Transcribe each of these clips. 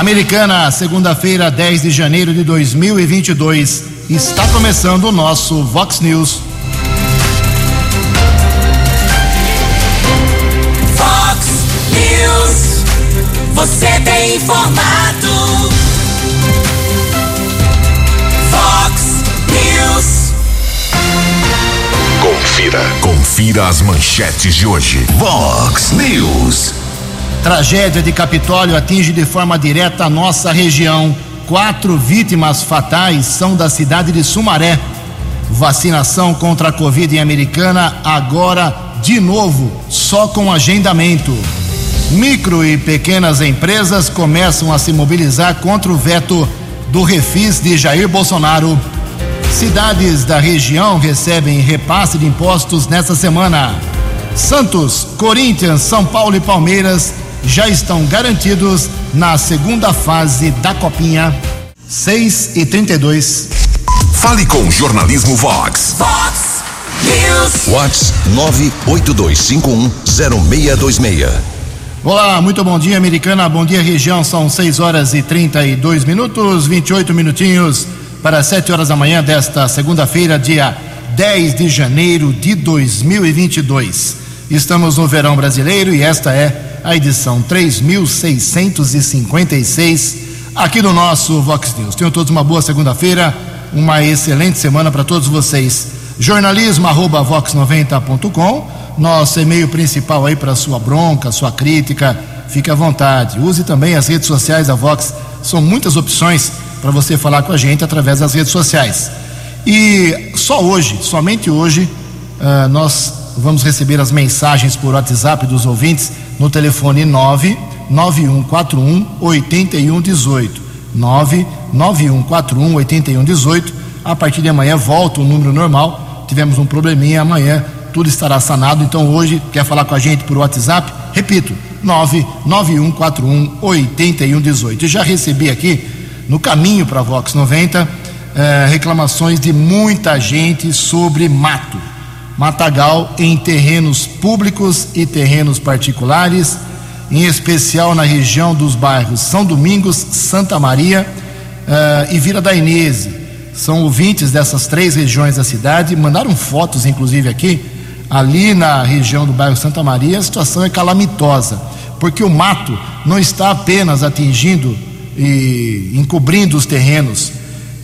Americana, segunda-feira, 10 de janeiro de 2022. Está começando o nosso Vox News. Vox News. Você tem informado. Vox News. Confira. Confira as manchetes de hoje. Vox News. Tragédia de Capitólio atinge de forma direta a nossa região. Quatro vítimas fatais são da cidade de Sumaré. Vacinação contra a Covid em Americana, agora de novo, só com agendamento. Micro e pequenas empresas começam a se mobilizar contra o veto do refis de Jair Bolsonaro. Cidades da região recebem repasse de impostos nesta semana. Santos, Corinthians, São Paulo e Palmeiras já estão garantidos na segunda fase da Copinha. 6 e 32. Fale com o Jornalismo Vox. Vox News. Vox 982510626. Olá, muito bom dia, Americana. Bom dia, região. São 6 horas e 32 minutos, 28 minutinhos para 7 horas da manhã desta segunda-feira, dia 10 de janeiro de 2022. Estamos no verão brasileiro e esta é a edição 3656 aqui do nosso Vox News. Tenham todos uma boa segunda-feira, uma excelente semana para todos vocês. Jornalismo arroba vox90.com, nosso e-mail principal aí para sua bronca, sua crítica, fique à vontade. Use também as redes sociais da Vox, são muitas opções para você falar com a gente através das redes sociais. E só hoje, somente hoje, uh, nós vamos receber as mensagens por WhatsApp dos ouvintes no telefone 99141 8118. 99141 8118. A partir de amanhã volta o número normal. Tivemos um probleminha amanhã, tudo estará sanado. Então hoje quer falar com a gente por WhatsApp? Repito, 99141 8118. Já recebi aqui no caminho para a Vox 90 eh, reclamações de muita gente sobre mato matagal em terrenos públicos e terrenos particulares, em especial na região dos bairros São Domingos, Santa Maria uh, e Vila da Inese. São ouvintes dessas três regiões da cidade, mandaram fotos, inclusive, aqui. Ali na região do bairro Santa Maria, a situação é calamitosa, porque o mato não está apenas atingindo e encobrindo os terrenos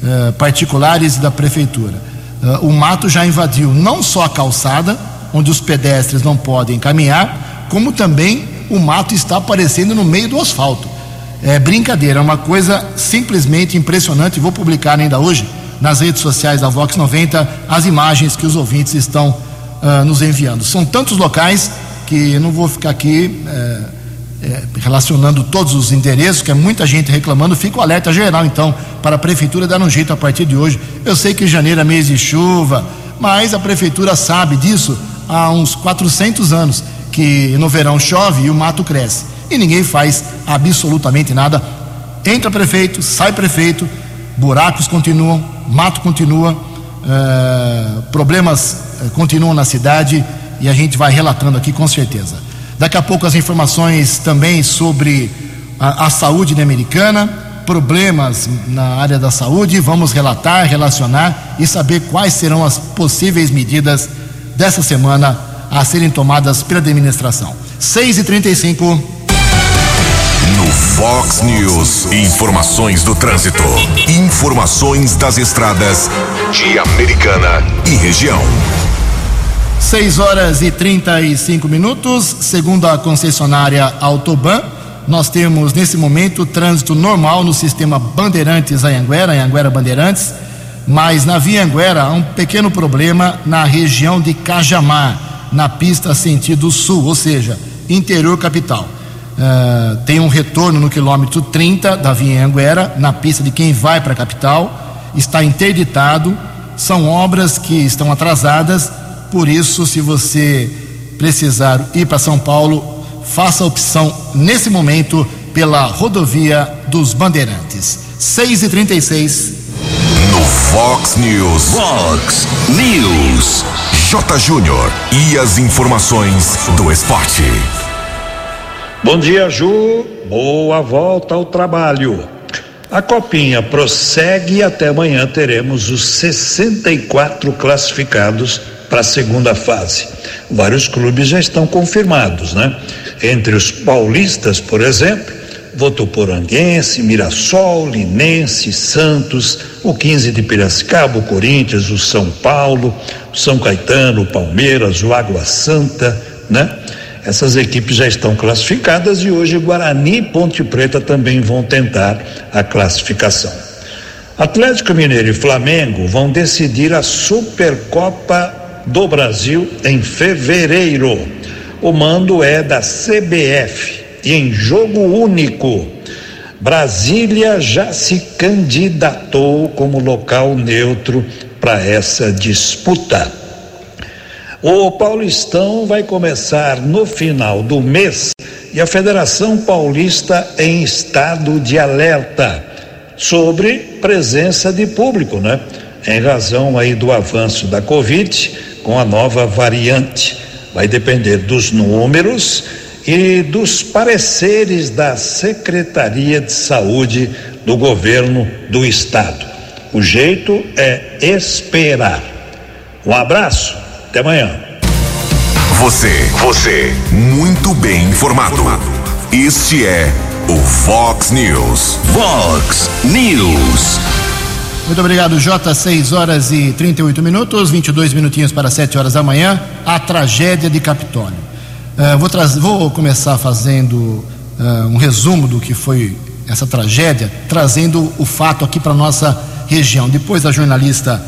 uh, particulares da prefeitura o mato já invadiu não só a calçada, onde os pedestres não podem caminhar, como também o mato está aparecendo no meio do asfalto. É brincadeira, é uma coisa simplesmente impressionante. Vou publicar ainda hoje nas redes sociais da Vox 90 as imagens que os ouvintes estão uh, nos enviando. São tantos locais que não vou ficar aqui. Uh, é, relacionando todos os endereços, que é muita gente reclamando, fica o alerta geral, então, para a prefeitura dar um jeito a partir de hoje. Eu sei que janeiro é mês de chuva, mas a prefeitura sabe disso há uns 400 anos, que no verão chove e o mato cresce. E ninguém faz absolutamente nada. Entra prefeito, sai prefeito, buracos continuam, mato continua, uh, problemas uh, continuam na cidade e a gente vai relatando aqui com certeza. Daqui a pouco as informações também sobre a, a saúde americana, problemas na área da saúde. Vamos relatar, relacionar e saber quais serão as possíveis medidas dessa semana a serem tomadas pela administração. 6 e 35 No Fox News, informações do trânsito. Informações das estradas de Americana e região. 6 horas e 35 minutos, segundo a concessionária Autoban, nós temos nesse momento trânsito normal no sistema Bandeirantes Anhanguera, Anhanguera Bandeirantes, mas na Via Anguera há um pequeno problema na região de Cajamar, na pista sentido sul, ou seja, interior capital. Uh, tem um retorno no quilômetro 30 da Via Anguera, na pista de quem vai para a capital, está interditado, são obras que estão atrasadas por isso, se você precisar ir para São Paulo, faça a opção nesse momento pela rodovia dos Bandeirantes. 6 e 36 No Fox News. Fox News. J. Júnior. E as informações do esporte. Bom dia, Ju. Boa volta ao trabalho. A copinha prossegue e até amanhã teremos os 64 classificados para a segunda fase. Vários clubes já estão confirmados, né? Entre os paulistas, por exemplo, Votuporanguense, Mirassol, Linense, Santos, o 15 de Piracicaba, o Corinthians, o São Paulo, o São Caetano, o Palmeiras, o Água Santa, né? Essas equipes já estão classificadas e hoje Guarani e Ponte Preta também vão tentar a classificação. Atlético Mineiro e Flamengo vão decidir a Supercopa do Brasil em fevereiro. O mando é da CBF e em jogo único. Brasília já se candidatou como local neutro para essa disputa. O Paulistão vai começar no final do mês e a Federação Paulista em estado de alerta sobre presença de público, né? Em razão aí do avanço da Covid com a nova variante. Vai depender dos números e dos pareceres da Secretaria de Saúde do governo do estado. O jeito é esperar. Um abraço até amanhã. Você, você, muito bem informado. Este é o Fox News. Fox News. Muito obrigado, J. 6 horas e 38 minutos, 22 minutinhos para 7 horas da manhã. A tragédia de Capitólio. Uh, vou, vou, começar fazendo uh, um resumo do que foi essa tragédia, trazendo o fato aqui para nossa região. Depois a jornalista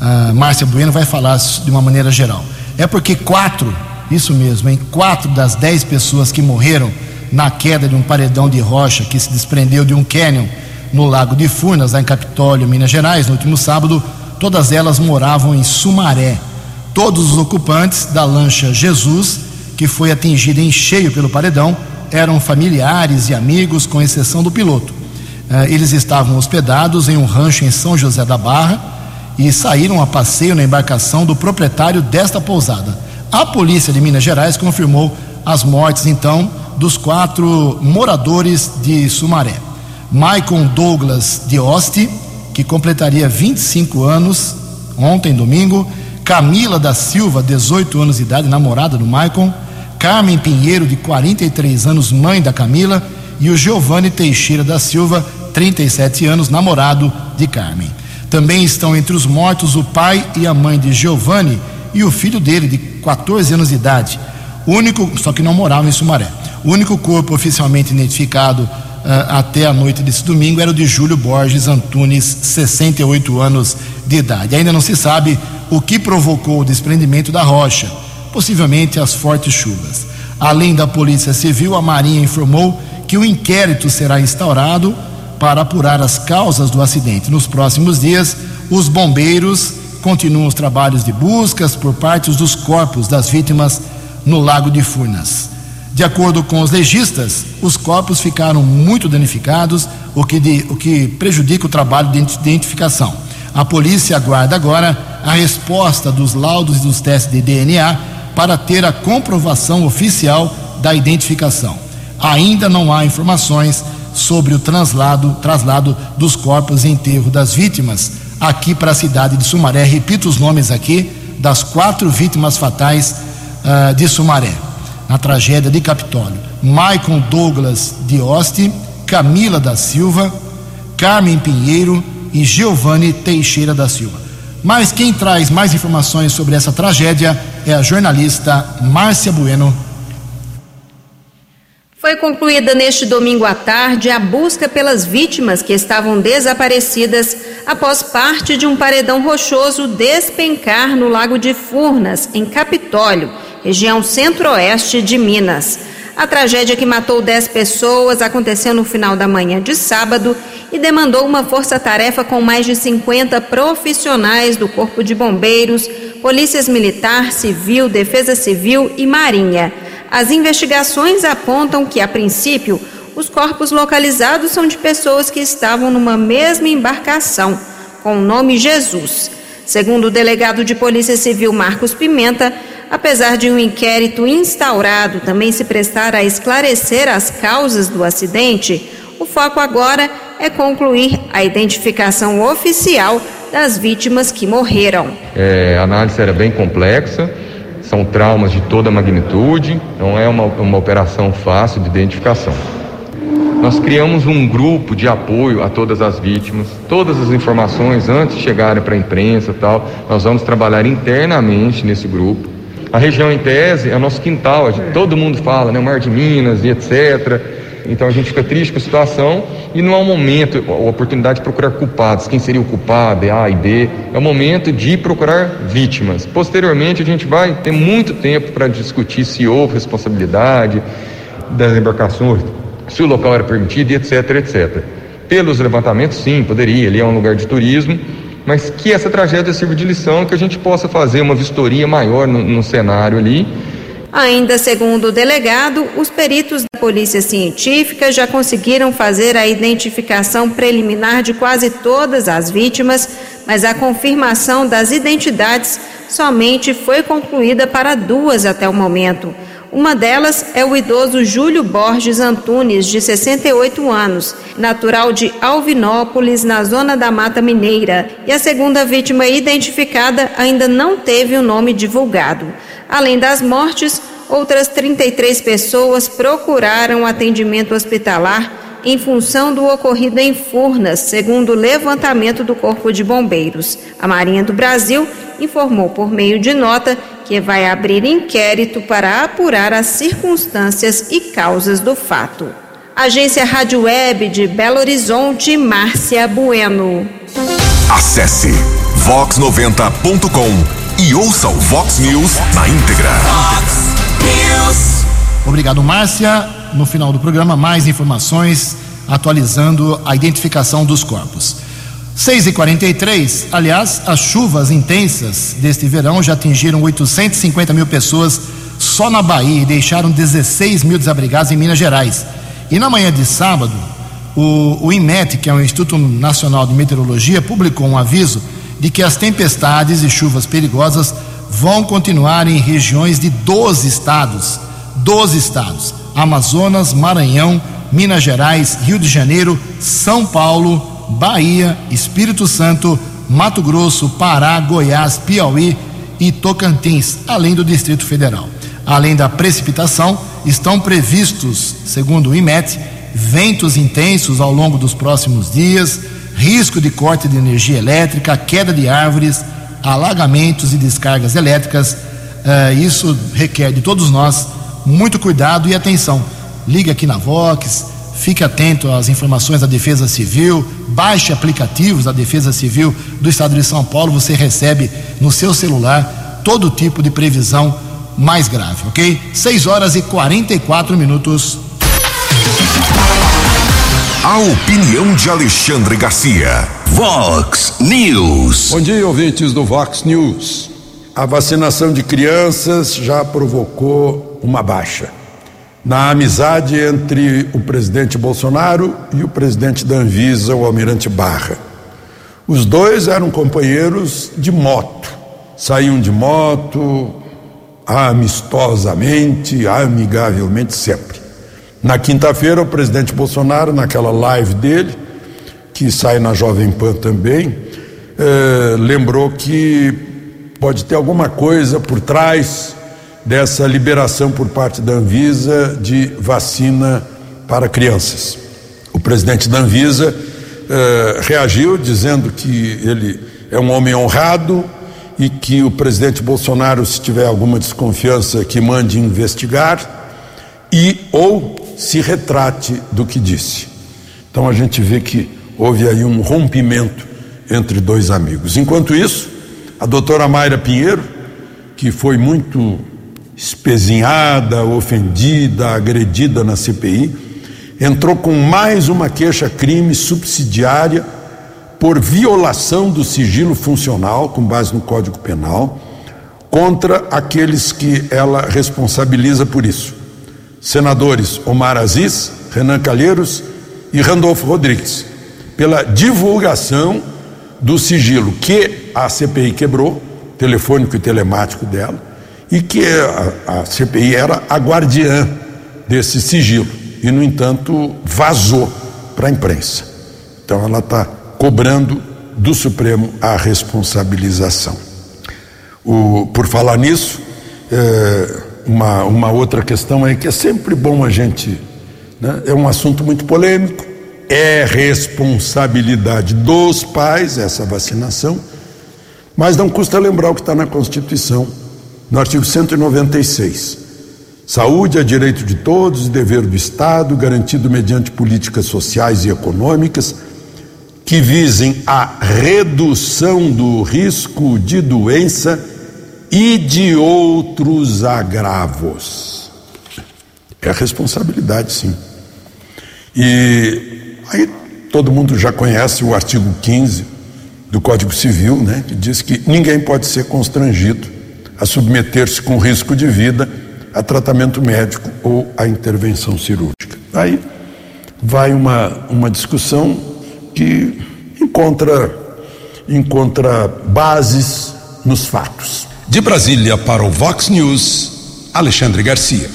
a Márcia Bueno vai falar de uma maneira geral. É porque quatro, isso mesmo, em quatro das dez pessoas que morreram na queda de um paredão de rocha que se desprendeu de um cânion no Lago de Furnas, lá em Capitólio, Minas Gerais, no último sábado, todas elas moravam em Sumaré. Todos os ocupantes da lancha Jesus, que foi atingida em cheio pelo paredão, eram familiares e amigos, com exceção do piloto. Eh, eles estavam hospedados em um rancho em São José da Barra e saíram a passeio na embarcação do proprietário desta pousada. A polícia de Minas Gerais confirmou as mortes, então, dos quatro moradores de Sumaré. Maicon Douglas de Oste, que completaria 25 anos ontem, domingo. Camila da Silva, 18 anos de idade, namorada do Maicon. Carmen Pinheiro, de 43 anos, mãe da Camila. E o Giovanni Teixeira da Silva, 37 anos, namorado de Carmen. Também estão entre os mortos o pai e a mãe de Giovanni e o filho dele, de 14 anos de idade. Único, só que não morava em Sumaré. O único corpo oficialmente identificado até a noite desse domingo era o de Júlio Borges Antunes, 68 anos de idade. Ainda não se sabe o que provocou o desprendimento da rocha, possivelmente as fortes chuvas. Além da Polícia Civil, a Marinha informou que o inquérito será instaurado para apurar as causas do acidente. Nos próximos dias, os bombeiros continuam os trabalhos de buscas por parte dos corpos das vítimas no Lago de Furnas. De acordo com os legistas, os corpos ficaram muito danificados, o que, de, o que prejudica o trabalho de identificação. A polícia aguarda agora a resposta dos laudos e dos testes de DNA para ter a comprovação oficial da identificação. Ainda não há informações sobre o translado, traslado dos corpos e enterro das vítimas aqui para a cidade de Sumaré. Repito os nomes aqui das quatro vítimas fatais uh, de Sumaré, na tragédia de Capitólio: Maicon Douglas de Oste, Camila da Silva, Carmen Pinheiro e Giovanni Teixeira da Silva. Mas quem traz mais informações sobre essa tragédia é a jornalista Márcia Bueno. Foi concluída neste domingo à tarde a busca pelas vítimas que estavam desaparecidas após parte de um paredão rochoso despencar no Lago de Furnas, em Capitólio, região centro-oeste de Minas. A tragédia que matou 10 pessoas aconteceu no final da manhã de sábado e demandou uma força-tarefa com mais de 50 profissionais do Corpo de Bombeiros, Polícias Militar, Civil, Defesa Civil e Marinha. As investigações apontam que, a princípio, os corpos localizados são de pessoas que estavam numa mesma embarcação, com o nome Jesus. Segundo o delegado de Polícia Civil Marcos Pimenta, apesar de um inquérito instaurado também se prestar a esclarecer as causas do acidente, o foco agora é concluir a identificação oficial das vítimas que morreram. É, a análise era bem complexa, são traumas de toda magnitude, não é uma, uma operação fácil de identificação. Nós criamos um grupo de apoio a todas as vítimas, todas as informações antes de chegarem para a imprensa tal, nós vamos trabalhar internamente nesse grupo. A região em tese é o nosso quintal, gente, todo mundo fala, né, o Mar de Minas e etc. Então a gente fica triste com a situação e não é um momento, a oportunidade de procurar culpados, quem seria o culpado, é A e B, é o momento de procurar vítimas. Posteriormente a gente vai ter muito tempo para discutir se houve responsabilidade das embarcações se o local era permitido etc, etc. Pelos levantamentos, sim, poderia, ali é um lugar de turismo, mas que essa tragédia sirva de lição, que a gente possa fazer uma vistoria maior no, no cenário ali. Ainda segundo o delegado, os peritos da Polícia Científica já conseguiram fazer a identificação preliminar de quase todas as vítimas, mas a confirmação das identidades somente foi concluída para duas até o momento. Uma delas é o idoso Júlio Borges Antunes, de 68 anos, natural de Alvinópolis, na zona da Mata Mineira. E a segunda vítima identificada ainda não teve o nome divulgado. Além das mortes, outras 33 pessoas procuraram atendimento hospitalar em função do ocorrido em Furnas, segundo o levantamento do Corpo de Bombeiros. A Marinha do Brasil informou por meio de nota que vai abrir inquérito para apurar as circunstâncias e causas do fato. Agência Rádio Web de Belo Horizonte, Márcia Bueno. Acesse vox90.com e ouça o Vox News na íntegra. Vox News. Obrigado, Márcia. No final do programa, mais informações atualizando a identificação dos corpos. 6 e 43 aliás, as chuvas intensas deste verão já atingiram 850 mil pessoas só na Bahia e deixaram 16 mil desabrigados em Minas Gerais. E na manhã de sábado, o, o IMET, que é o Instituto Nacional de Meteorologia, publicou um aviso de que as tempestades e chuvas perigosas vão continuar em regiões de 12 estados. 12 estados: Amazonas, Maranhão, Minas Gerais, Rio de Janeiro, São Paulo, Bahia, Espírito Santo, Mato Grosso, Pará, Goiás, Piauí e Tocantins, além do Distrito Federal. Além da precipitação, estão previstos, segundo o IMET, ventos intensos ao longo dos próximos dias, risco de corte de energia elétrica, queda de árvores, alagamentos e descargas elétricas. Uh, isso requer de todos nós muito cuidado e atenção. Liga aqui na Vox, Fique atento às informações da Defesa Civil, baixe aplicativos da Defesa Civil do Estado de São Paulo, você recebe no seu celular todo tipo de previsão mais grave, ok? 6 horas e 44 minutos. A opinião de Alexandre Garcia. Vox News. Bom dia, ouvintes do Vox News. A vacinação de crianças já provocou uma baixa na amizade entre o presidente Bolsonaro e o presidente da Anvisa, o almirante Barra. Os dois eram companheiros de moto, saíam de moto amistosamente, amigavelmente sempre. Na quinta-feira, o presidente Bolsonaro, naquela live dele, que sai na Jovem Pan também, eh, lembrou que pode ter alguma coisa por trás dessa liberação por parte da Anvisa de vacina para crianças. O presidente da Anvisa eh, reagiu dizendo que ele é um homem honrado e que o presidente Bolsonaro, se tiver alguma desconfiança, que mande investigar e ou se retrate do que disse. Então a gente vê que houve aí um rompimento entre dois amigos. Enquanto isso, a doutora Mayra Pinheiro, que foi muito espezinhada, ofendida, agredida na CPI, entrou com mais uma queixa-crime subsidiária por violação do sigilo funcional, com base no Código Penal, contra aqueles que ela responsabiliza por isso. Senadores Omar Aziz, Renan Calheiros e Randolfo Rodrigues, pela divulgação do sigilo que a CPI quebrou, telefônico e telemático dela, e que a, a CPI era a guardiã desse sigilo e, no entanto, vazou para a imprensa. Então, ela está cobrando do Supremo a responsabilização. O, por falar nisso, é, uma, uma outra questão é que é sempre bom a gente. Né, é um assunto muito polêmico, é responsabilidade dos pais essa vacinação, mas não custa lembrar o que está na Constituição, no artigo 196. Saúde é direito de todos e dever do Estado, garantido mediante políticas sociais e econômicas que visem a redução do risco de doença e de outros agravos. É responsabilidade, sim. E aí todo mundo já conhece o artigo 15 do Código Civil, né, que diz que ninguém pode ser constrangido a submeter-se com risco de vida a tratamento médico ou a intervenção cirúrgica. Aí vai uma, uma discussão que encontra, encontra bases nos fatos. De Brasília para o Vox News, Alexandre Garcia.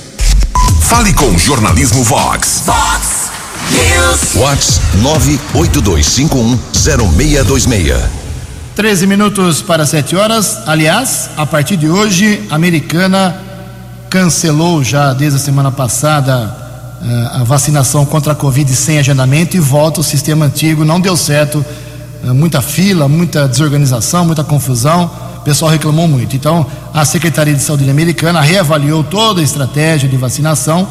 Fale com o jornalismo Vox. Vox News. Vox 982510626. 13 minutos para 7 horas. Aliás, a partir de hoje, a americana cancelou já desde a semana passada eh, a vacinação contra a Covid sem agendamento e volta ao sistema antigo. Não deu certo, eh, muita fila, muita desorganização, muita confusão. O pessoal reclamou muito. Então, a Secretaria de Saúde americana reavaliou toda a estratégia de vacinação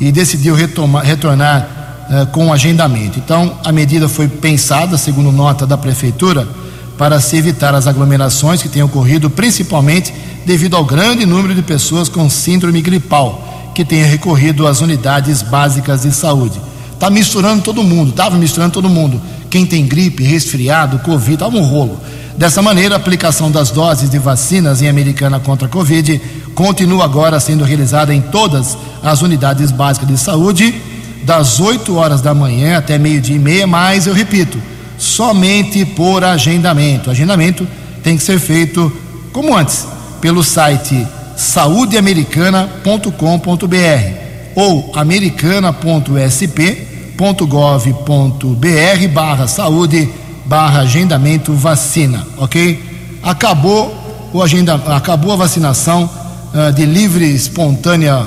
e decidiu retomar, retornar eh, com agendamento. Então, a medida foi pensada, segundo nota da Prefeitura, para se evitar as aglomerações que têm ocorrido, principalmente devido ao grande número de pessoas com síndrome gripal que têm recorrido às unidades básicas de saúde. Está misturando todo mundo, estava misturando todo mundo. Quem tem gripe, resfriado, Covid, estava um rolo. Dessa maneira, a aplicação das doses de vacinas em Americana contra a Covid continua agora sendo realizada em todas as unidades básicas de saúde, das 8 horas da manhã até meio-dia e meia, mas eu repito, somente por agendamento. Agendamento tem que ser feito como antes, pelo site saudeamericana.com.br ou americana.sp.gov.br barra saúde barra agendamento vacina, ok? Acabou o agenda, acabou a vacinação uh, de livre, espontânea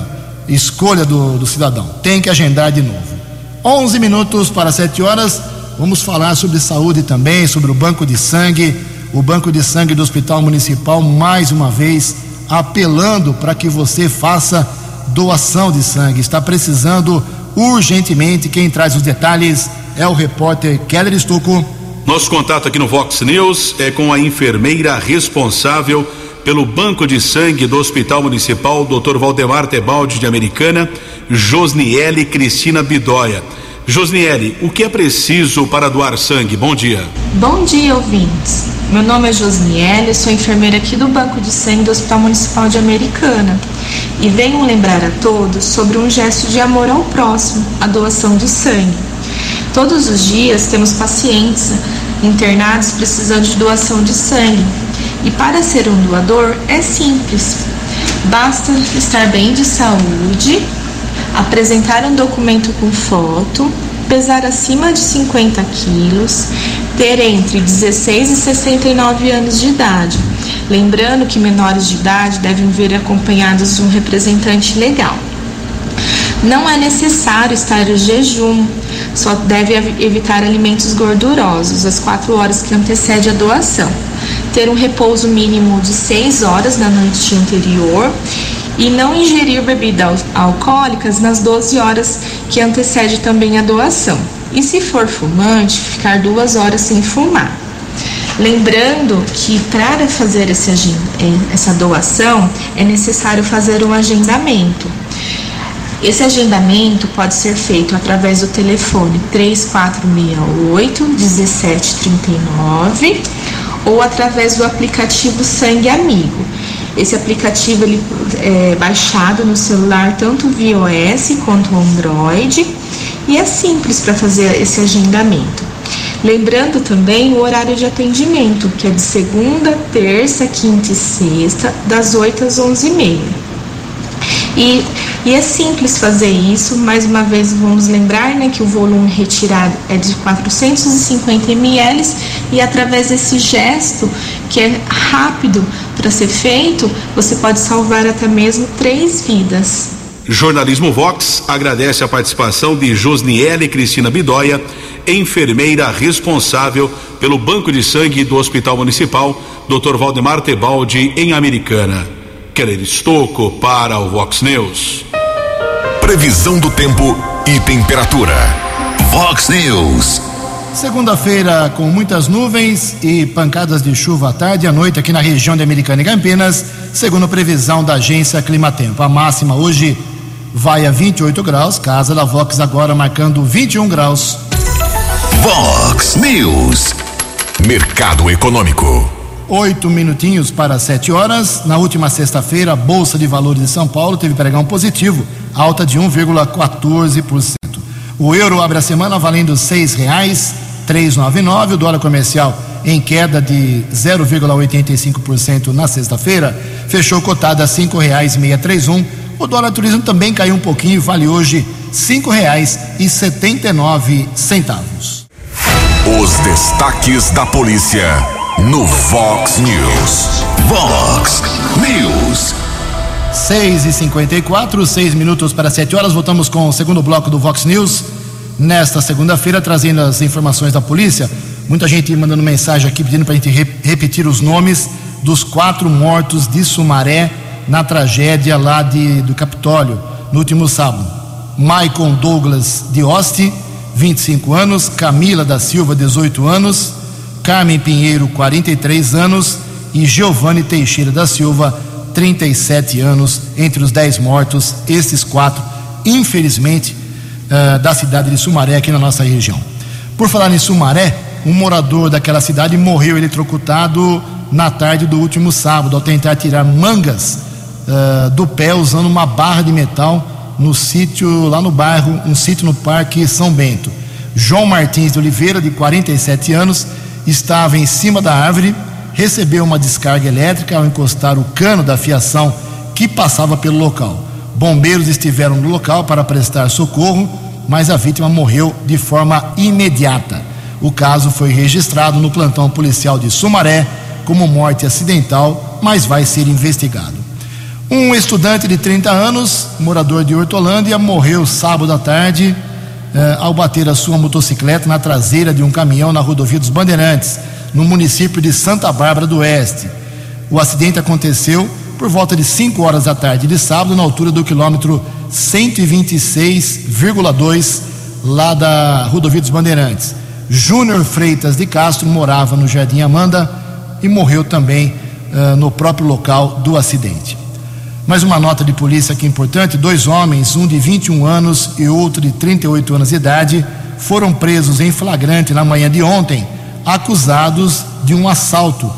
escolha do, do cidadão. Tem que agendar de novo. 11 minutos para 7 horas. Vamos falar sobre saúde também, sobre o banco de sangue. O banco de sangue do Hospital Municipal, mais uma vez, apelando para que você faça doação de sangue. Está precisando urgentemente. Quem traz os detalhes é o repórter Keller Estocco. Nosso contato aqui no Vox News é com a enfermeira responsável pelo banco de sangue do Hospital Municipal, Dr. Valdemar Tebaldi de Americana, Josniele Cristina Bidóia. Josniele, o que é preciso para doar sangue? Bom dia. Bom dia, ouvintes. Meu nome é Josniele, sou enfermeira aqui do Banco de Sangue do Hospital Municipal de Americana e venho lembrar a todos sobre um gesto de amor ao próximo, a doação de sangue. Todos os dias temos pacientes internados precisando de doação de sangue e para ser um doador é simples. Basta estar bem de saúde, apresentar um documento com foto, pesar acima de 50 quilos, ter entre 16 e 69 anos de idade. Lembrando que menores de idade devem vir acompanhados de um representante legal. Não é necessário estar em jejum, só deve evitar alimentos gordurosos às 4 horas que antecede a doação. Ter um repouso mínimo de 6 horas na noite anterior e não ingerir bebidas alcoólicas nas 12 horas que antecede também a doação. E se for fumante, ficar duas horas sem fumar. Lembrando que para fazer esse, essa doação é necessário fazer um agendamento. Esse agendamento pode ser feito através do telefone 3468 1739 ou através do aplicativo Sangue Amigo. Esse aplicativo ele é baixado no celular tanto via iOS quanto Android e é simples para fazer esse agendamento. Lembrando também o horário de atendimento, que é de segunda, terça, quinta e sexta, das 8 às 11 e meia. E, e, é simples fazer isso, mais uma vez vamos lembrar né, que o volume retirado é de 450 ml e através desse gesto, que é rápido para ser feito, você pode salvar até mesmo três vidas. Jornalismo Vox agradece a participação de Josniele Cristina Bidóia, enfermeira responsável pelo Banco de Sangue do Hospital Municipal, Dr. Valdemar Tebaldi, em Americana. Keller Estocco para o Vox News. Previsão do tempo e temperatura. Vox News. Segunda-feira com muitas nuvens e pancadas de chuva à tarde e à noite aqui na região de Americana e Campinas, segundo previsão da agência Climatempo. A máxima hoje vai a 28 graus, casa da Vox agora marcando 21 graus. Vox News. Mercado Econômico. Oito minutinhos para sete horas. Na última sexta-feira, a Bolsa de Valores de São Paulo teve pregão positivo, alta de 1,14%. O euro abre a semana valendo nove nove. O dólar comercial em queda de 0,85% na sexta-feira, fechou cotado a três um. O dólar turismo também caiu um pouquinho vale hoje nove centavos. Os destaques da polícia no Vox News. Vox News. 6 e 54 6 minutos para 7 horas. Voltamos com o segundo bloco do Vox News. Nesta segunda-feira, trazendo as informações da polícia. Muita gente mandando mensagem aqui pedindo para a gente re repetir os nomes dos quatro mortos de Sumaré na tragédia lá de, do Capitólio no último sábado. Maicon Douglas de Oste, 25 anos. Camila da Silva, 18 anos. Carmen Pinheiro, 43 anos, e Giovanni Teixeira da Silva, 37 anos, entre os 10 mortos, esses quatro, infelizmente, uh, da cidade de Sumaré, aqui na nossa região. Por falar em Sumaré, um morador daquela cidade morreu eletrocutado na tarde do último sábado, ao tentar tirar mangas uh, do pé usando uma barra de metal no sítio, lá no bairro, um sítio no Parque São Bento. João Martins de Oliveira, de 47 anos, estava em cima da árvore, recebeu uma descarga elétrica ao encostar o cano da fiação que passava pelo local. Bombeiros estiveram no local para prestar socorro, mas a vítima morreu de forma imediata. O caso foi registrado no plantão policial de Sumaré como morte acidental, mas vai ser investigado. Um estudante de 30 anos, morador de Hortolândia, morreu sábado à tarde eh, ao bater a sua motocicleta na traseira de um caminhão na rodovia dos Bandeirantes, no município de Santa Bárbara do Oeste. O acidente aconteceu por volta de 5 horas da tarde de sábado, na altura do quilômetro 126,2 lá da rodovia dos Bandeirantes. Júnior Freitas de Castro morava no Jardim Amanda e morreu também uh, no próprio local do acidente. Mais uma nota de polícia aqui importante: dois homens, um de 21 anos e outro de 38 anos de idade, foram presos em flagrante na manhã de ontem, acusados de um assalto uh,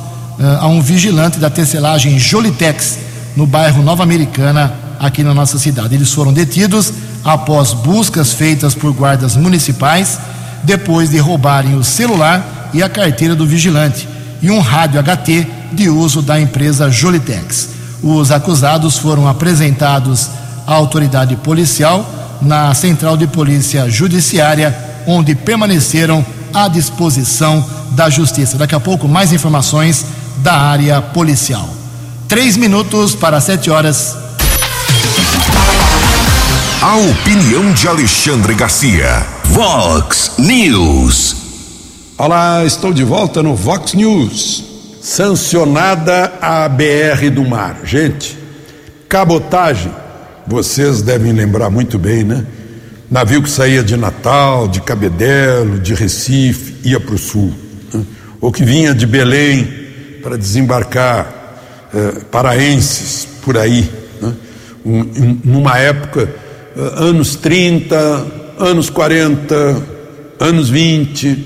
a um vigilante da tecelagem Jolitex, no bairro Nova Americana, aqui na nossa cidade. Eles foram detidos após buscas feitas por guardas municipais, depois de roubarem o celular e a carteira do vigilante e um rádio HT de uso da empresa Jolitex. Os acusados foram apresentados à autoridade policial na Central de Polícia Judiciária, onde permaneceram à disposição da Justiça. Daqui a pouco, mais informações da área policial. Três minutos para sete horas. A opinião de Alexandre Garcia. Vox News. Olá, estou de volta no Vox News sancionada a BR do Mar. Gente, cabotagem, vocês devem lembrar muito bem, né? Navio que saía de Natal, de Cabedelo, de Recife, ia para o sul. Né? Ou que vinha de Belém para desembarcar eh, paraenses por aí. Né? Um, um, numa época, uh, anos 30, anos 40, anos 20, uh,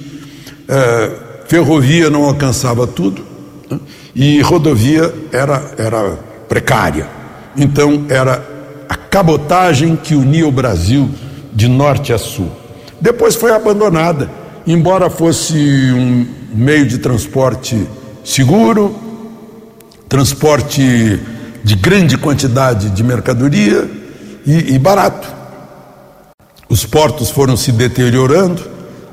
eh, ferrovia não alcançava tudo né? e rodovia era, era precária. Então era a cabotagem que unia o Brasil de norte a sul. Depois foi abandonada embora fosse um meio de transporte seguro, transporte de grande quantidade de mercadoria e, e barato. Os portos foram se deteriorando,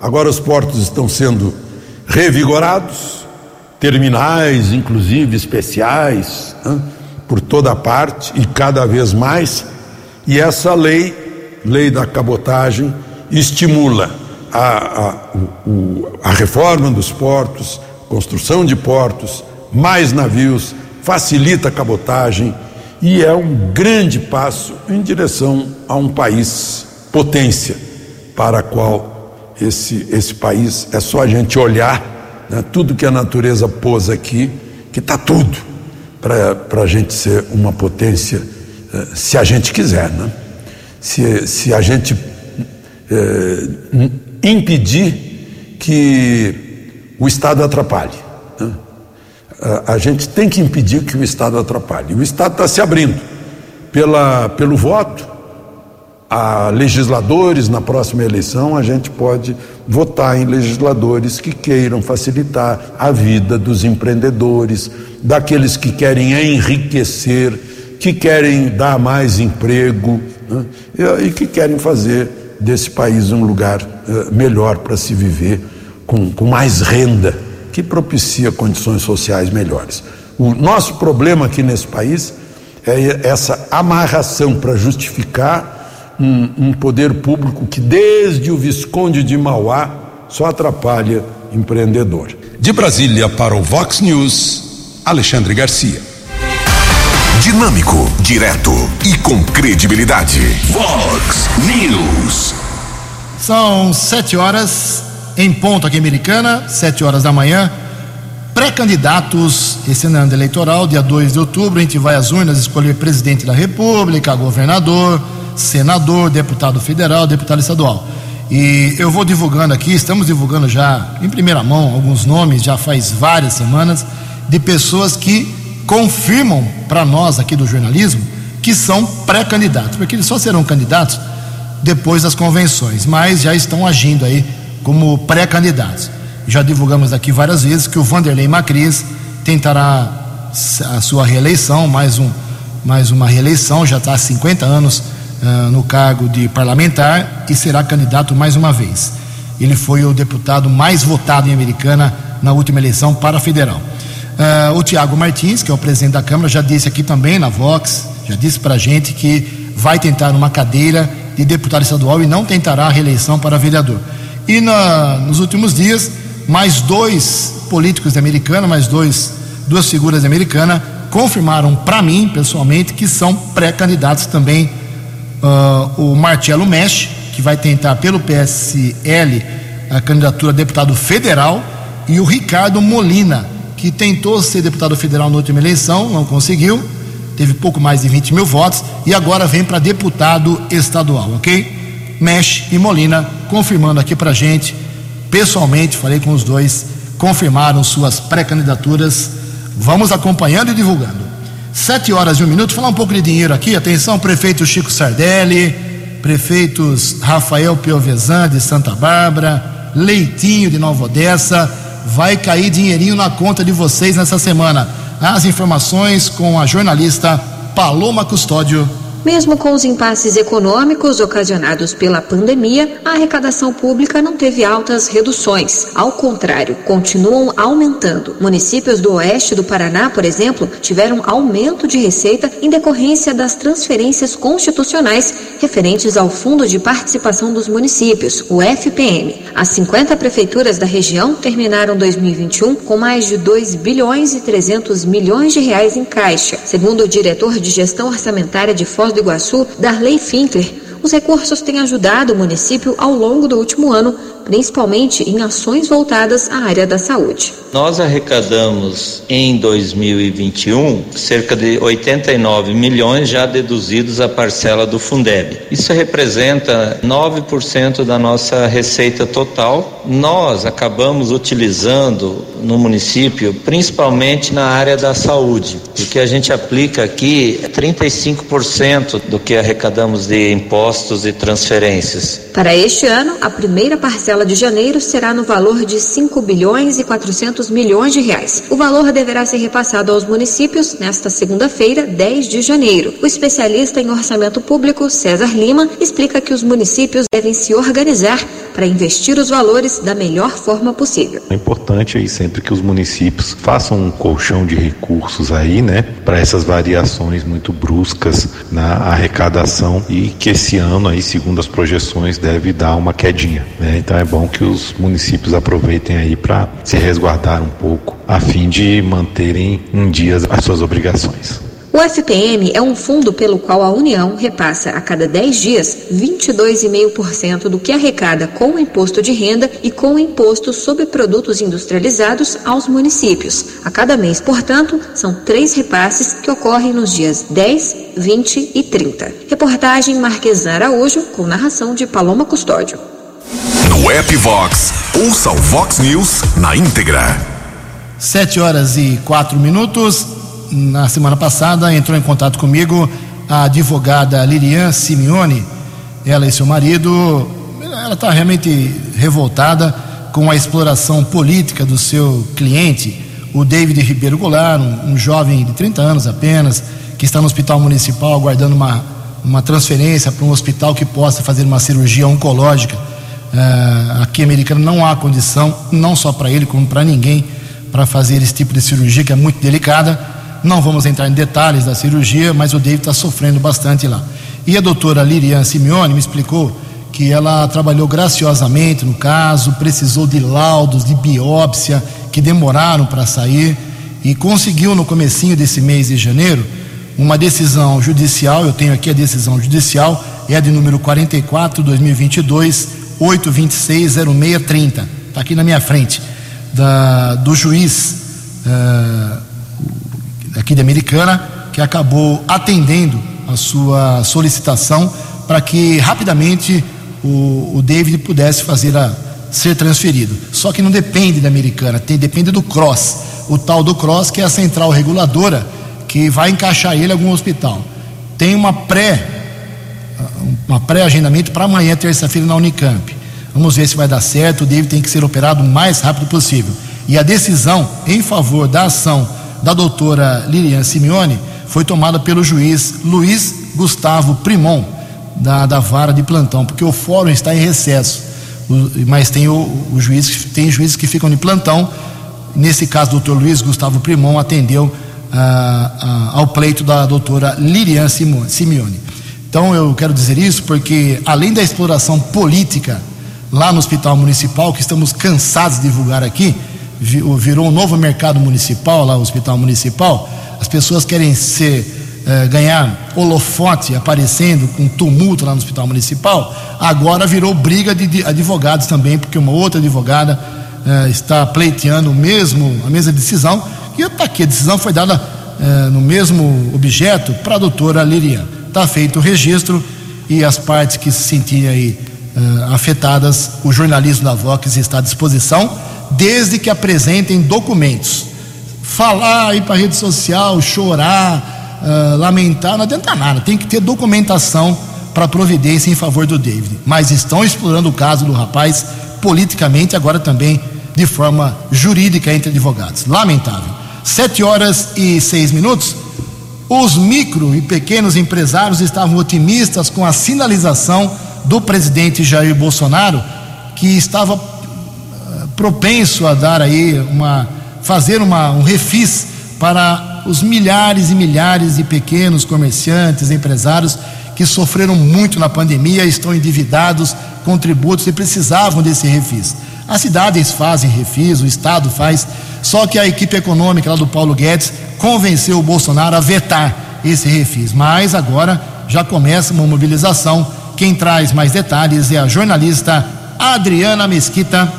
agora os portos estão sendo revigorados, terminais, inclusive especiais, né, por toda parte e cada vez mais. E essa lei, lei da cabotagem, estimula a, a, o, a reforma dos portos, construção de portos, mais navios, facilita a cabotagem e é um grande passo em direção a um país potência para a qual esse, esse país é só a gente olhar né, tudo que a natureza pôs aqui, que está tudo para a gente ser uma potência, eh, se a gente quiser, né? Se, se a gente eh, impedir que o Estado atrapalhe. Né? A, a gente tem que impedir que o Estado atrapalhe. O Estado está se abrindo pela, pelo voto, a legisladores na próxima eleição, a gente pode votar em legisladores que queiram facilitar a vida dos empreendedores, daqueles que querem enriquecer, que querem dar mais emprego né? e, que querem fazer desse país um lugar uh, melhor para se viver, com, com mais renda, que propicia condições sociais melhores. O nosso problema aqui nesse país é essa amarração para justificar um, um poder público que, desde o Visconde de Mauá, só atrapalha empreendedor. De Brasília para o Vox News, Alexandre Garcia. Dinâmico, direto e com credibilidade. Vox News. São sete horas em ponto aqui em Americana, sete horas da manhã. Pré-candidatos esse ano eleitoral, dia 2 de outubro, a gente vai às urnas escolher presidente da República, governador, senador, deputado federal, deputado estadual. E eu vou divulgando aqui, estamos divulgando já em primeira mão alguns nomes, já faz várias semanas, de pessoas que confirmam para nós aqui do jornalismo que são pré-candidatos, porque eles só serão candidatos depois das convenções, mas já estão agindo aí como pré-candidatos. Já divulgamos aqui várias vezes que o Vanderlei Macris tentará a sua reeleição, mais, um, mais uma reeleição, já está há 50 anos uh, no cargo de parlamentar e será candidato mais uma vez. Ele foi o deputado mais votado em Americana na última eleição para federal. Uh, o Tiago Martins, que é o presidente da Câmara, já disse aqui também na Vox, já disse para a gente que vai tentar uma cadeira de deputado estadual e não tentará a reeleição para vereador. E na, nos últimos dias, mais dois políticos de Americana, mais dois, duas figuras de Americana, confirmaram para mim, pessoalmente, que são pré-candidatos também uh, o Marcelo Mesh, que vai tentar pelo PSL a candidatura a deputado federal, e o Ricardo Molina, que tentou ser deputado federal na última eleição, não conseguiu, teve pouco mais de 20 mil votos, e agora vem para deputado estadual, ok? Mesh e Molina confirmando aqui para gente, pessoalmente, falei com os dois, confirmaram suas pré-candidaturas. Vamos acompanhando e divulgando. Sete horas e um minuto, falar um pouco de dinheiro aqui. Atenção, prefeito Chico Sardelli, prefeitos Rafael Piovesan de Santa Bárbara, Leitinho de Nova Odessa. Vai cair dinheirinho na conta de vocês nessa semana. As informações com a jornalista Paloma Custódio. Mesmo com os impasses econômicos ocasionados pela pandemia, a arrecadação pública não teve altas reduções. Ao contrário, continuam aumentando. Municípios do oeste do Paraná, por exemplo, tiveram aumento de receita em decorrência das transferências constitucionais referentes ao Fundo de Participação dos Municípios, o FPM. As 50 prefeituras da região terminaram 2021 com mais de 2 bilhões e 300 milhões de reais em caixa, segundo o diretor de gestão orçamentária de Foz do Iguaçu, Darley Finkler, os recursos têm ajudado o município ao longo do último ano principalmente em ações voltadas à área da saúde. Nós arrecadamos em 2021 cerca de 89 milhões já deduzidos à parcela do Fundeb. Isso representa 9% da nossa receita total. Nós acabamos utilizando no município, principalmente na área da saúde. O que a gente aplica aqui é 35% do que arrecadamos de impostos e transferências. Para este ano, a primeira parcela parcela de janeiro será no valor de 5 bilhões e 400 milhões de reais. O valor deverá ser repassado aos municípios nesta segunda-feira, 10 de janeiro. O especialista em orçamento público, César Lima, explica que os municípios devem se organizar para investir os valores da melhor forma possível. É importante aí sempre que os municípios façam um colchão de recursos aí, né, para essas variações muito bruscas na arrecadação e que esse ano aí, segundo as projeções, deve dar uma quedinha, né? Então é bom que os municípios aproveitem aí para se resguardar um pouco, a fim de manterem em dias as suas obrigações. O FPM é um fundo pelo qual a União repassa a cada 10 dias 22,5% do que arrecada com o imposto de renda e com o imposto sobre produtos industrializados aos municípios. A cada mês, portanto, são três repasses que ocorrem nos dias 10, 20 e 30. Reportagem Marquesan Araújo, com narração de Paloma Custódio. No app Vox, ouça o Vox News na íntegra. 7 horas e 4 minutos na semana passada entrou em contato comigo a advogada Lilian Simeone, ela e seu marido, ela está realmente revoltada com a exploração política do seu cliente, o David Ribeiro Goulart, um, um jovem de 30 anos apenas, que está no hospital municipal aguardando uma, uma transferência para um hospital que possa fazer uma cirurgia oncológica. Uh, aqui em Americana não há condição, não só para ele, como para ninguém, para fazer esse tipo de cirurgia que é muito delicada. Não vamos entrar em detalhes da cirurgia, mas o David está sofrendo bastante lá. E a doutora Lirian Simeone me explicou que ela trabalhou graciosamente no caso, precisou de laudos, de biópsia, que demoraram para sair, e conseguiu no comecinho desse mês de janeiro uma decisão judicial, eu tenho aqui a decisão judicial, é a de número 44, 2022, 826 0630, está aqui na minha frente, da, do juiz uh, aqui de Americana, que acabou atendendo a sua solicitação para que rapidamente o, o David pudesse fazer a ser transferido. Só que não depende da Americana, tem, depende do CROSS, o tal do CROSS que é a central reguladora que vai encaixar ele em algum hospital. Tem uma pré uma pré-agendamento para amanhã, terça-feira, na Unicamp. Vamos ver se vai dar certo. O David tem que ser operado o mais rápido possível. E a decisão em favor da ação da doutora Lilian Simeone foi tomada pelo juiz Luiz Gustavo Primon, da, da vara de plantão, porque o fórum está em recesso, o, mas tem o, o juiz, tem juízes que ficam de plantão. Nesse caso, o doutor Luiz Gustavo Primon atendeu ah, ah, ao pleito da doutora Lilian Simeone. Então eu quero dizer isso porque, além da exploração política lá no Hospital Municipal, que estamos cansados de divulgar aqui, virou um novo mercado municipal, lá o hospital municipal, as pessoas querem ser, eh, ganhar holofote aparecendo com tumulto lá no hospital municipal, agora virou briga de advogados também, porque uma outra advogada eh, está pleiteando mesmo, a mesma decisão, e está aqui, a decisão foi dada eh, no mesmo objeto para a doutora Lirian. Está feito o registro e as partes que se sentirem aí afetadas, o jornalismo da Vox está à disposição desde que apresentem documentos. Falar, ir para a rede social, chorar, uh, lamentar, não adianta nada. Tem que ter documentação para providência em favor do David. Mas estão explorando o caso do rapaz politicamente, agora também de forma jurídica entre advogados. Lamentável. Sete horas e seis minutos. Os micro e pequenos empresários estavam otimistas com a sinalização do presidente Jair Bolsonaro, que estava propenso a dar aí uma fazer uma, um refis para os milhares e milhares de pequenos comerciantes, empresários que sofreram muito na pandemia, estão endividados com tributos e precisavam desse refis. As cidades fazem refis, o Estado faz, só que a equipe econômica lá do Paulo Guedes convenceu o Bolsonaro a vetar esse refis. Mas agora já começa uma mobilização. Quem traz mais detalhes é a jornalista Adriana Mesquita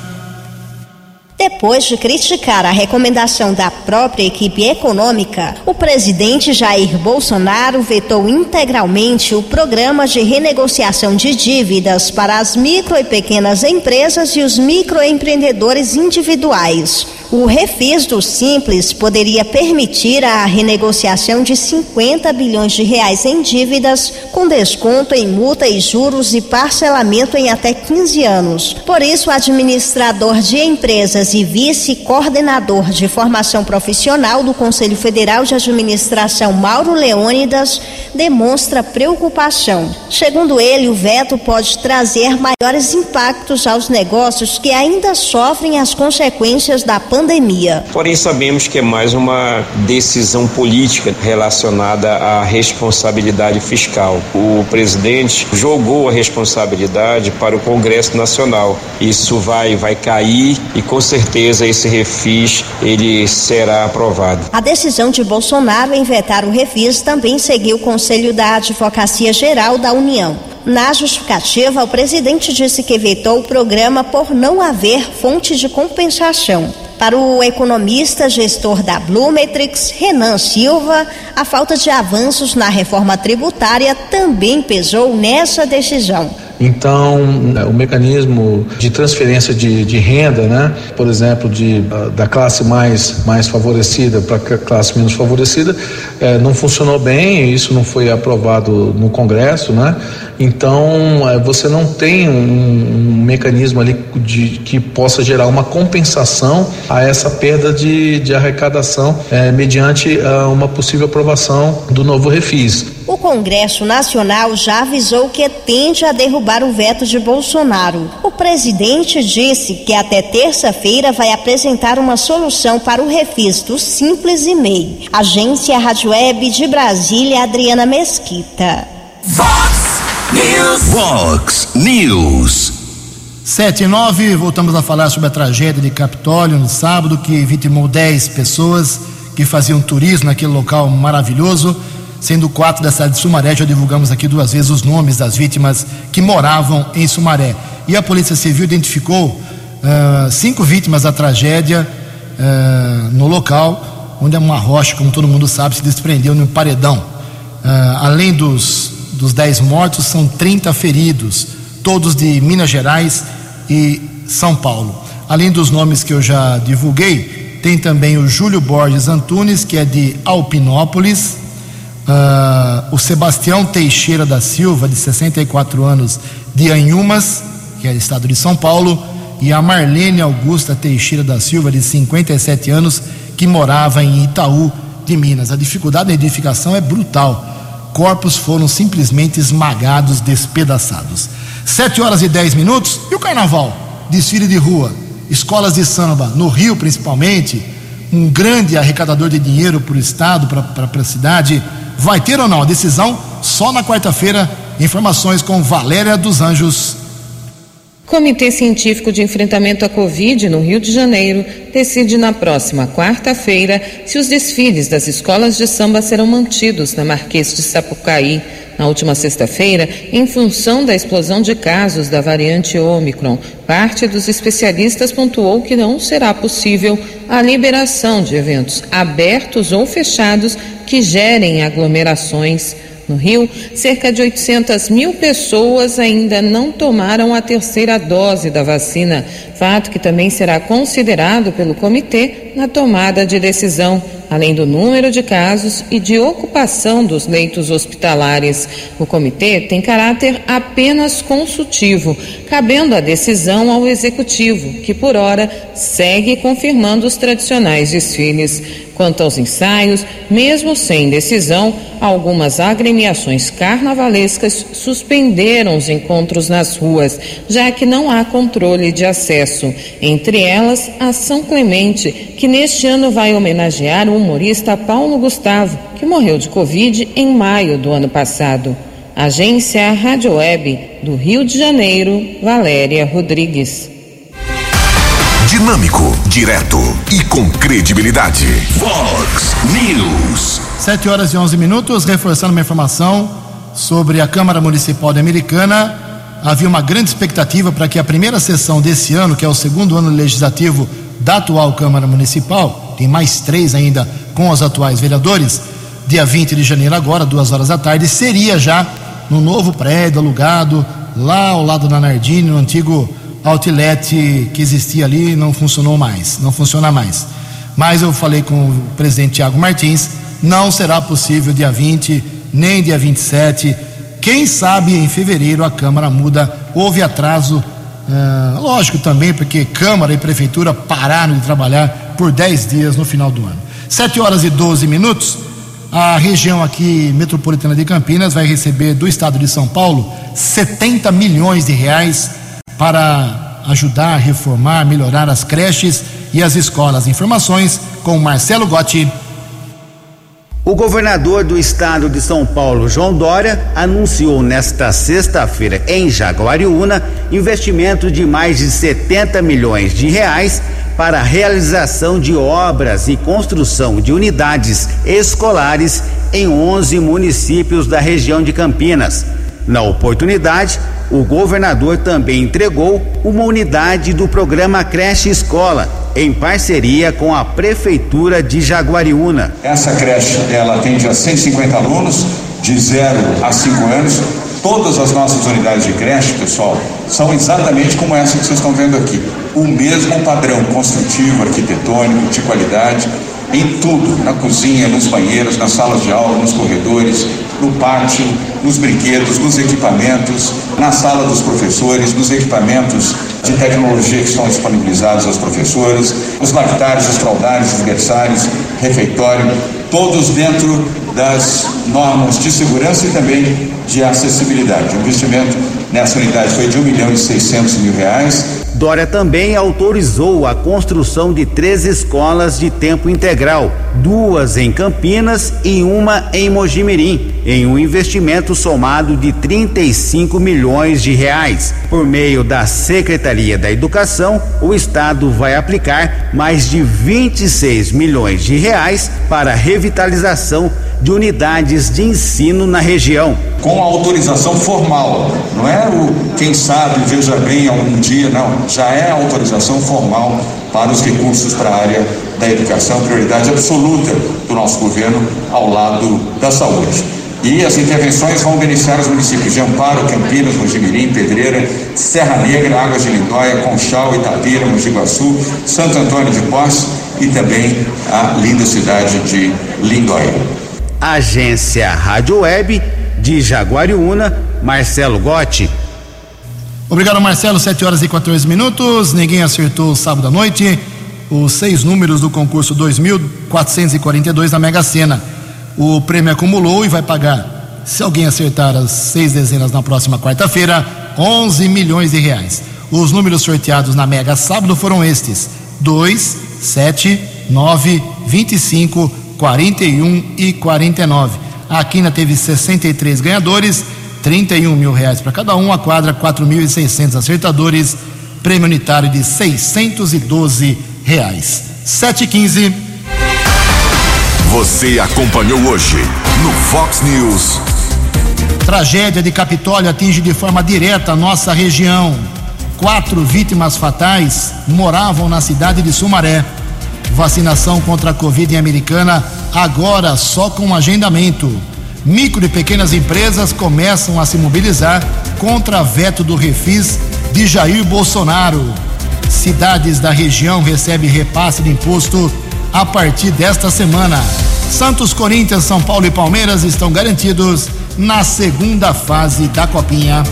depois de criticar a recomendação da própria equipe econômica, o presidente Jair Bolsonaro vetou integralmente o programa de renegociação de dívidas para as micro e pequenas empresas e os microempreendedores individuais. O refis do Simples poderia permitir a renegociação de 50 bilhões de reais em dívidas, com desconto em multa e juros e parcelamento em até 15 anos. Por isso, o administrador de empresas e vice-coordenador de formação profissional do Conselho Federal de Administração, Mauro Leônidas, demonstra preocupação. Segundo ele, o veto pode trazer maiores impactos aos negócios que ainda sofrem as consequências da pandemia. Porém, sabemos que é mais uma decisão política relacionada à responsabilidade fiscal. O presidente jogou a responsabilidade para o Congresso Nacional. Isso vai vai cair e com certeza esse refis ele será aprovado. A decisão de Bolsonaro em vetar o refis também seguiu o Conselho da Advocacia Geral da União. Na justificativa, o presidente disse que vetou o programa por não haver fonte de compensação. Para o economista gestor da Blumetrix, Renan Silva, a falta de avanços na reforma tributária também pesou nessa decisão. Então, o mecanismo de transferência de, de renda, né, por exemplo, de, da classe mais, mais favorecida para a classe menos favorecida, eh, não funcionou bem, isso não foi aprovado no Congresso, né? Então, eh, você não tem um, um mecanismo ali de, que possa gerar uma compensação a essa perda de, de arrecadação eh, mediante uma possível aprovação do novo refis. O Congresso Nacional já avisou que tende a derrubar o veto de Bolsonaro. O presidente disse que até terça-feira vai apresentar uma solução para o refis do Simples e MEI. Agência Rádio Web de Brasília, Adriana Mesquita. Vox News. Vox News. 7 e 9, voltamos a falar sobre a tragédia de Capitólio no sábado, que vitimou 10 pessoas que faziam turismo naquele local maravilhoso sendo quatro da cidade de Sumaré. Já divulgamos aqui duas vezes os nomes das vítimas que moravam em Sumaré. E a Polícia Civil identificou uh, cinco vítimas da tragédia uh, no local, onde uma rocha, como todo mundo sabe, se desprendeu no paredão. Uh, além dos, dos dez mortos, são 30 feridos, todos de Minas Gerais e São Paulo. Além dos nomes que eu já divulguei, tem também o Júlio Borges Antunes, que é de Alpinópolis, Uh, o Sebastião Teixeira da Silva, de 64 anos, de Anhumas, que é estado de São Paulo, e a Marlene Augusta Teixeira da Silva, de 57 anos, que morava em Itaú, de Minas. A dificuldade da edificação é brutal. Corpos foram simplesmente esmagados, despedaçados. 7 horas e 10 minutos. E o carnaval? Desfile de rua, escolas de samba, no Rio principalmente, um grande arrecadador de dinheiro para o Estado, para a cidade Vai ter ou não? A decisão só na quarta-feira. Informações com Valéria dos Anjos. Comitê Científico de Enfrentamento à Covid no Rio de Janeiro decide na próxima quarta-feira se os desfiles das escolas de samba serão mantidos na Marquês de Sapucaí. Na última sexta-feira, em função da explosão de casos da variante Omicron, parte dos especialistas pontuou que não será possível a liberação de eventos abertos ou fechados que gerem aglomerações. No Rio, cerca de 800 mil pessoas ainda não tomaram a terceira dose da vacina, fato que também será considerado pelo comitê na tomada de decisão, além do número de casos e de ocupação dos leitos hospitalares. O comitê tem caráter apenas consultivo, cabendo a decisão ao executivo, que por hora segue confirmando os tradicionais desfiles. Quanto aos ensaios, mesmo sem decisão, algumas agremiações carnavalescas suspenderam os encontros nas ruas, já que não há controle de acesso. Entre elas, a São Clemente, que neste ano vai homenagear o humorista Paulo Gustavo, que morreu de Covid em maio do ano passado. Agência Rádio Web do Rio de Janeiro, Valéria Rodrigues. Dinâmico, direto e com credibilidade. Fox News. 7 horas e 11 minutos, reforçando uma informação sobre a Câmara Municipal de Americana. Havia uma grande expectativa para que a primeira sessão desse ano, que é o segundo ano legislativo da atual Câmara Municipal, tem mais três ainda com os atuais vereadores, dia 20 de janeiro, agora, duas horas da tarde, seria já no novo prédio alugado, lá ao lado da Nardini, no antigo outlet que existia ali não funcionou mais, não funciona mais. Mas eu falei com o presidente Tiago Martins, não será possível dia 20, nem dia 27. Quem sabe em fevereiro a Câmara muda. Houve atraso, uh, lógico também, porque Câmara e Prefeitura pararam de trabalhar por 10 dias no final do ano. 7 horas e 12 minutos. A região aqui metropolitana de Campinas vai receber do estado de São Paulo 70 milhões de reais para ajudar a reformar, melhorar as creches e as escolas. Informações com Marcelo Gotti. O governador do estado de São Paulo, João Dória, anunciou nesta sexta-feira em Jaguariúna investimento de mais de 70 milhões de reais para a realização de obras e construção de unidades escolares em 11 municípios da região de Campinas. Na oportunidade, o governador também entregou uma unidade do programa Creche Escola, em parceria com a Prefeitura de Jaguariúna. Essa creche, ela atende a 150 alunos de 0 a 5 anos. Todas as nossas unidades de creche, pessoal, são exatamente como essa que vocês estão vendo aqui. O mesmo padrão construtivo, arquitetônico, de qualidade, em tudo, na cozinha, nos banheiros, nas salas de aula, nos corredores, no pátio, nos brinquedos, nos equipamentos, na sala dos professores, nos equipamentos de tecnologia que estão disponibilizados aos professores, os lactários, os fraldários, os berçários, refeitório, todos dentro das normas de segurança e também de acessibilidade. O investimento nessa unidade foi de 1 milhão e 600 mil reais Dória também autorizou a construção de três escolas de tempo integral, duas em Campinas e uma em Mojimirim, em um investimento somado de 35 milhões de reais. Por meio da Secretaria da Educação, o Estado vai aplicar mais de 26 milhões de reais para a revitalização de unidades de ensino na região. Com autorização formal, não é o quem sabe, veja bem algum dia, não, já é autorização formal para os recursos para a área da educação, prioridade absoluta do nosso governo ao lado da saúde. E as intervenções vão beneficiar os municípios de Amparo, Campinas, Mojimirim, Pedreira, Serra Negra, Águas de Lindóia, Conchal, Itapira, Mogi Guaçu, Santo Antônio de Posse e também a linda cidade de Lindóia. Agência Rádio Web de Jaguariúna, Marcelo Gotti. Obrigado, Marcelo. 7 horas e 14 minutos. Ninguém acertou sábado à noite os seis números do concurso 2.442 da Mega Sena. O prêmio acumulou e vai pagar, se alguém acertar as seis dezenas na próxima quarta-feira, 11 milhões de reais. Os números sorteados na Mega sábado foram estes: 2, 7, 9, 25, 41 e 49. A Quina teve 63 ganhadores, 31 mil reais para cada um. A quadra, 4.600 acertadores, prêmio unitário de 612 reais. 715. Você acompanhou hoje no Fox News. Tragédia de Capitólio atinge de forma direta a nossa região. Quatro vítimas fatais moravam na cidade de Sumaré. Vacinação contra a Covid em Americana agora só com agendamento. Micro e pequenas empresas começam a se mobilizar contra veto do refis de Jair Bolsonaro. Cidades da região recebem repasse de imposto a partir desta semana. Santos, Corinthians, São Paulo e Palmeiras estão garantidos na segunda fase da Copinha.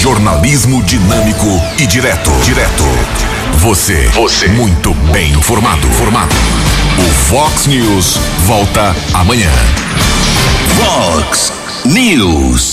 Jornalismo dinâmico e direto. Direto. Você. Você. Muito bem informado. Formado. O Fox News volta amanhã. Fox News.